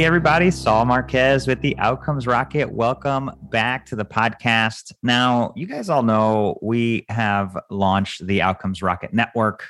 Hey, everybody, Saul Marquez with the Outcomes Rocket. Welcome back to the podcast. Now, you guys all know we have launched the Outcomes Rocket Network.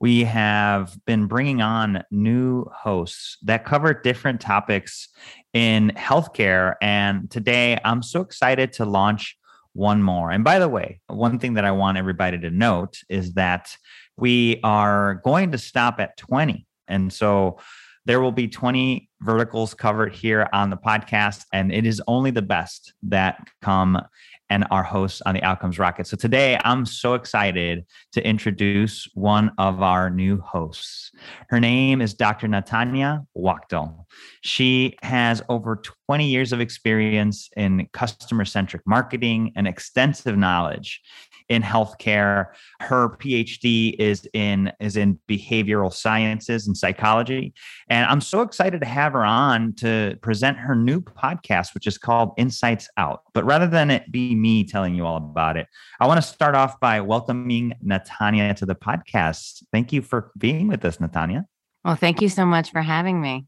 We have been bringing on new hosts that cover different topics in healthcare. And today I'm so excited to launch one more. And by the way, one thing that I want everybody to note is that we are going to stop at 20. And so there will be 20 verticals covered here on the podcast, and it is only the best that come and our hosts on the Outcomes Rocket. So today I'm so excited to introduce one of our new hosts. Her name is Dr. Natanya Wachtel. She has over 20 years of experience in customer centric marketing and extensive knowledge in healthcare. Her PhD is in is in behavioral sciences and psychology, and I'm so excited to have her on to present her new podcast, which is called Insights Out. But rather than it be me telling you all about it, I want to start off by welcoming Natanya to the podcast. Thank you for being with us, Natanya. Well, thank you so much for having me.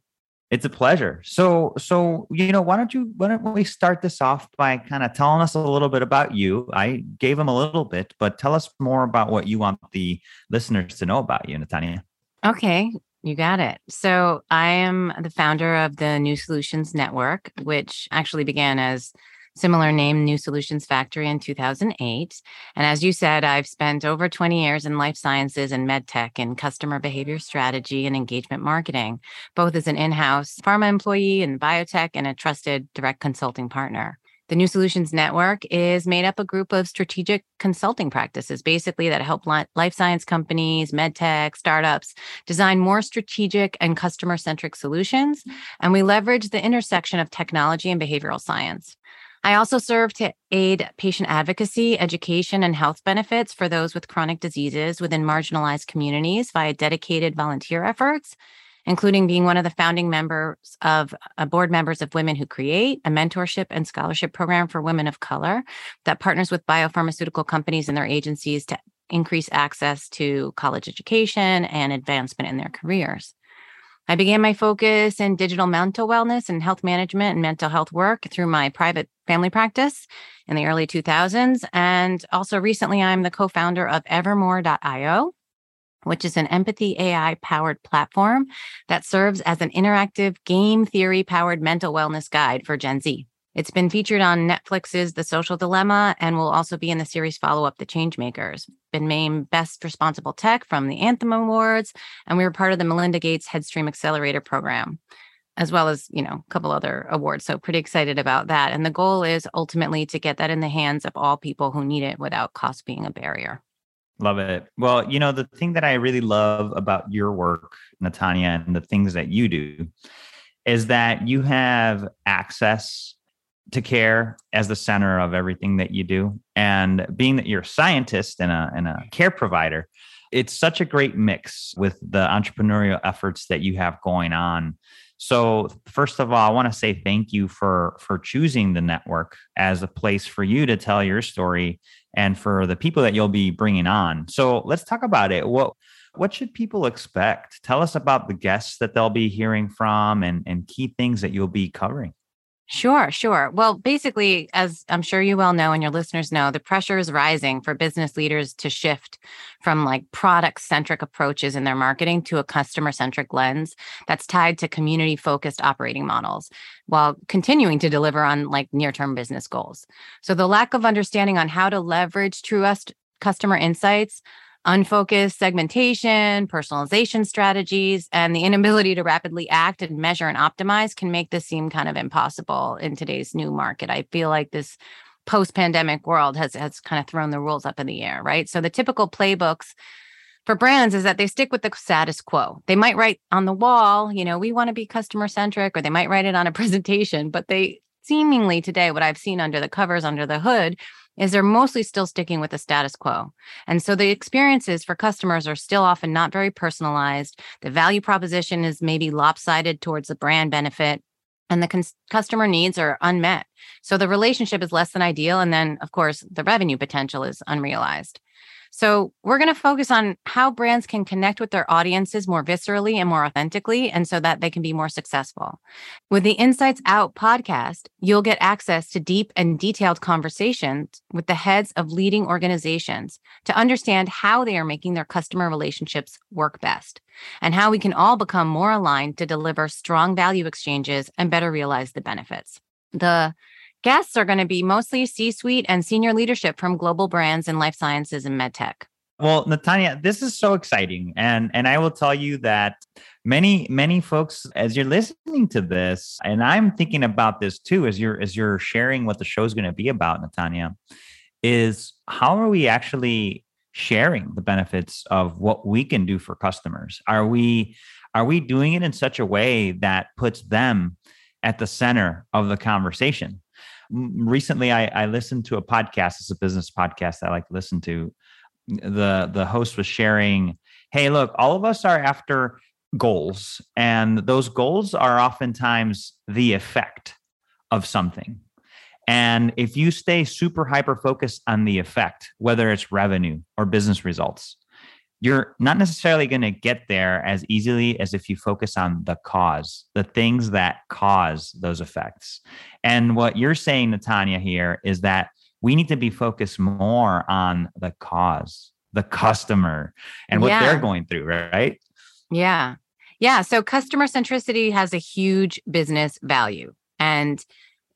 It's a pleasure. So, so you know, why don't you why don't we start this off by kind of telling us a little bit about you? I gave them a little bit, but tell us more about what you want the listeners to know about you, Natanya. Okay, you got it. So, I am the founder of the New Solutions Network, which actually began as similar name New Solutions Factory in 2008. And as you said, I've spent over 20 years in life sciences and med tech and customer behavior strategy and engagement marketing, both as an in house pharma employee in biotech and a trusted direct consulting partner. The New Solutions Network is made up a group of strategic consulting practices, basically that help life science companies, medtech, startups design more strategic and customer centric solutions. Mm-hmm. And we leverage the intersection of technology and behavioral science. I also serve to aid patient advocacy, education, and health benefits for those with chronic diseases within marginalized communities via dedicated volunteer efforts, including being one of the founding members of uh, board members of Women Who Create, a mentorship and scholarship program for women of color that partners with biopharmaceutical companies and their agencies to increase access to college education and advancement in their careers. I began my focus in digital mental wellness and health management and mental health work through my private family practice in the early 2000s. And also recently, I'm the co founder of Evermore.io, which is an empathy AI powered platform that serves as an interactive game theory powered mental wellness guide for Gen Z. It's been featured on Netflix's The Social Dilemma and will also be in the series follow up The Changemakers. Been named Best Responsible Tech from the Anthem Awards, and we were part of the Melinda Gates Headstream Accelerator program, as well as, you know, a couple other awards. So pretty excited about that. And the goal is ultimately to get that in the hands of all people who need it without cost being a barrier. Love it. Well, you know, the thing that I really love about your work, Natanya, and the things that you do is that you have access to care as the center of everything that you do. And being that you're a scientist and a, and a care provider, it's such a great mix with the entrepreneurial efforts that you have going on. So, first of all, I want to say thank you for for choosing the network as a place for you to tell your story and for the people that you'll be bringing on. So, let's talk about it. What what should people expect? Tell us about the guests that they'll be hearing from and and key things that you'll be covering. Sure, sure. Well, basically, as I'm sure you well know and your listeners know, the pressure is rising for business leaders to shift from like product centric approaches in their marketing to a customer centric lens that's tied to community focused operating models while continuing to deliver on like near term business goals. So, the lack of understanding on how to leverage truest customer insights unfocused segmentation, personalization strategies, and the inability to rapidly act and measure and optimize can make this seem kind of impossible in today's new market. I feel like this post-pandemic world has has kind of thrown the rules up in the air, right? So the typical playbooks for brands is that they stick with the status quo. They might write on the wall, you know, we want to be customer centric, or they might write it on a presentation, but they seemingly today, what I've seen under the covers, under the hood, is they're mostly still sticking with the status quo. And so the experiences for customers are still often not very personalized. The value proposition is maybe lopsided towards the brand benefit and the customer needs are unmet. So the relationship is less than ideal. And then, of course, the revenue potential is unrealized. So, we're going to focus on how brands can connect with their audiences more viscerally and more authentically, and so that they can be more successful. With the Insights Out podcast, you'll get access to deep and detailed conversations with the heads of leading organizations to understand how they are making their customer relationships work best and how we can all become more aligned to deliver strong value exchanges and better realize the benefits. The Guests are going to be mostly C suite and senior leadership from global brands in life sciences and medtech. Well, Natanya, this is so exciting. And and I will tell you that many, many folks, as you're listening to this, and I'm thinking about this too, as you're as you're sharing what the show is going to be about, Natanya, is how are we actually sharing the benefits of what we can do for customers? Are we are we doing it in such a way that puts them at the center of the conversation? Recently I, I listened to a podcast. It's a business podcast that I like to listen to. The the host was sharing, hey, look, all of us are after goals, and those goals are oftentimes the effect of something. And if you stay super hyper focused on the effect, whether it's revenue or business results, you're not necessarily going to get there as easily as if you focus on the cause, the things that cause those effects. And what you're saying, Natanya, here is that we need to be focused more on the cause, the customer, and what yeah. they're going through, right? Yeah. Yeah. So customer centricity has a huge business value. And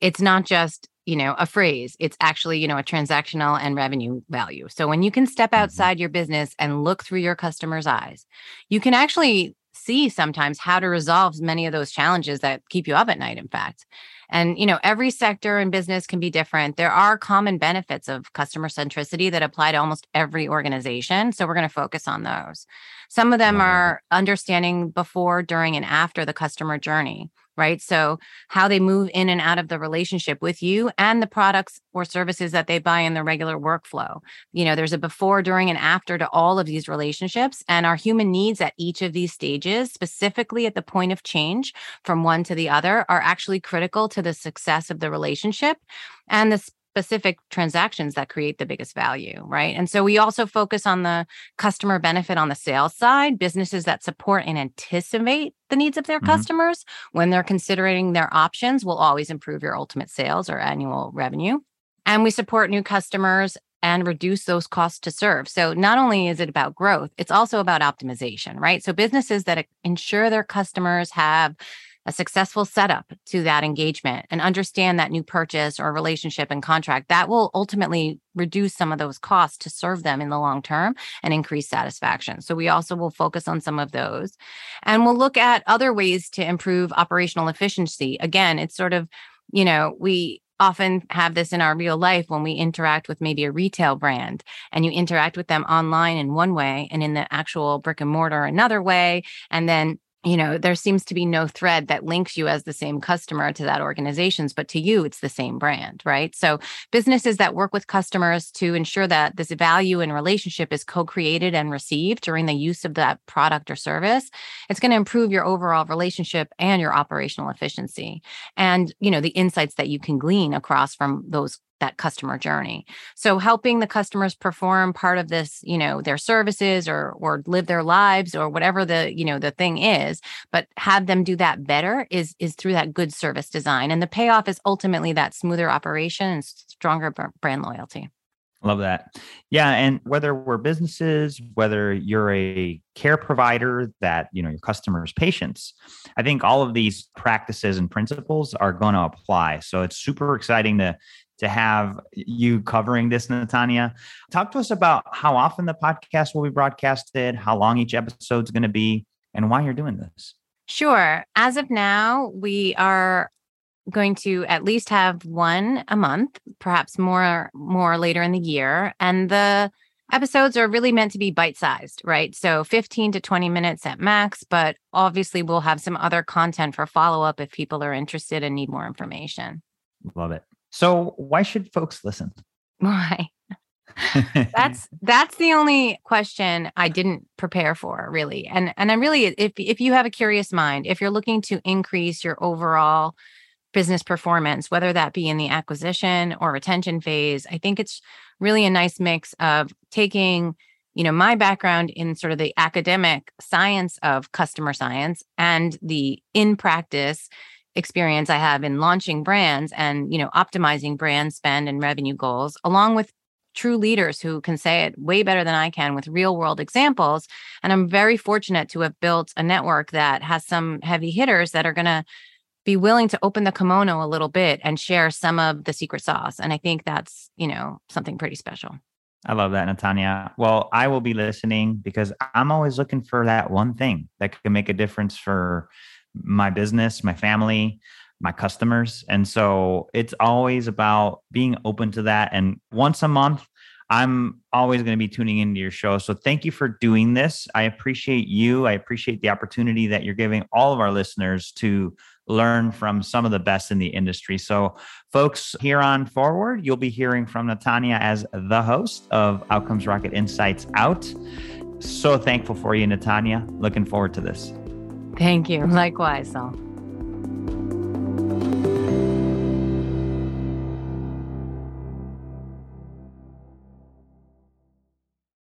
it's not just you know a phrase it's actually you know a transactional and revenue value. So when you can step mm-hmm. outside your business and look through your customers eyes you can actually see sometimes how to resolve many of those challenges that keep you up at night in fact. And you know every sector and business can be different. There are common benefits of customer centricity that apply to almost every organization so we're going to focus on those. Some of them are understanding before during and after the customer journey right? So, how they move in and out of the relationship with you and the products or services that they buy in their regular workflow. You know, there's a before, during, and after to all of these relationships. And our human needs at each of these stages, specifically at the point of change from one to the other, are actually critical to the success of the relationship and the specific transactions that create the biggest value, right? And so we also focus on the customer benefit on the sales side, businesses that support and anticipate the needs of their mm-hmm. customers when they're considering their options will always improve your ultimate sales or annual revenue. And we support new customers and reduce those costs to serve. So not only is it about growth, it's also about optimization, right? So businesses that ensure their customers have a successful setup to that engagement and understand that new purchase or relationship and contract that will ultimately reduce some of those costs to serve them in the long term and increase satisfaction. So we also will focus on some of those and we'll look at other ways to improve operational efficiency. Again, it's sort of, you know, we often have this in our real life when we interact with maybe a retail brand and you interact with them online in one way and in the actual brick and mortar another way and then you know there seems to be no thread that links you as the same customer to that organizations but to you it's the same brand right? So businesses that work with customers to ensure that this value and relationship is co-created and received during the use of that product or service it's going to improve your overall relationship and your operational efficiency and you know the insights that you can glean across from those that customer journey. So helping the customers perform part of this, you know, their services or or live their lives or whatever the, you know, the thing is, but have them do that better is is through that good service design. And the payoff is ultimately that smoother operation and stronger brand loyalty. Love that. Yeah, and whether we're businesses, whether you're a care provider that, you know, your customers patients, I think all of these practices and principles are going to apply. So it's super exciting to to have you covering this, Natanya. Talk to us about how often the podcast will be broadcasted, how long each episode's going to be, and why you're doing this. Sure. As of now, we are going to at least have one a month, perhaps more more later in the year, and the episodes are really meant to be bite-sized, right? So 15 to 20 minutes at max, but obviously we'll have some other content for follow-up if people are interested and need more information. Love it. So why should folks listen? Why? that's that's the only question I didn't prepare for really. And and I'm really if if you have a curious mind, if you're looking to increase your overall business performance, whether that be in the acquisition or retention phase. I think it's really a nice mix of taking you know my background in sort of the academic science of customer science and the in practice experience i have in launching brands and you know optimizing brand spend and revenue goals along with true leaders who can say it way better than i can with real world examples and i'm very fortunate to have built a network that has some heavy hitters that are going to be willing to open the kimono a little bit and share some of the secret sauce and i think that's you know something pretty special I love that, Natanya. Well, I will be listening because I'm always looking for that one thing that can make a difference for my business, my family, my customers. And so it's always about being open to that. And once a month, I'm always going to be tuning into your show. So thank you for doing this. I appreciate you. I appreciate the opportunity that you're giving all of our listeners to learn from some of the best in the industry. So, folks, here on forward, you'll be hearing from Natanya as the host of Outcomes Rocket Insights Out. So thankful for you, Natanya. Looking forward to this. Thank you. Likewise, Saul.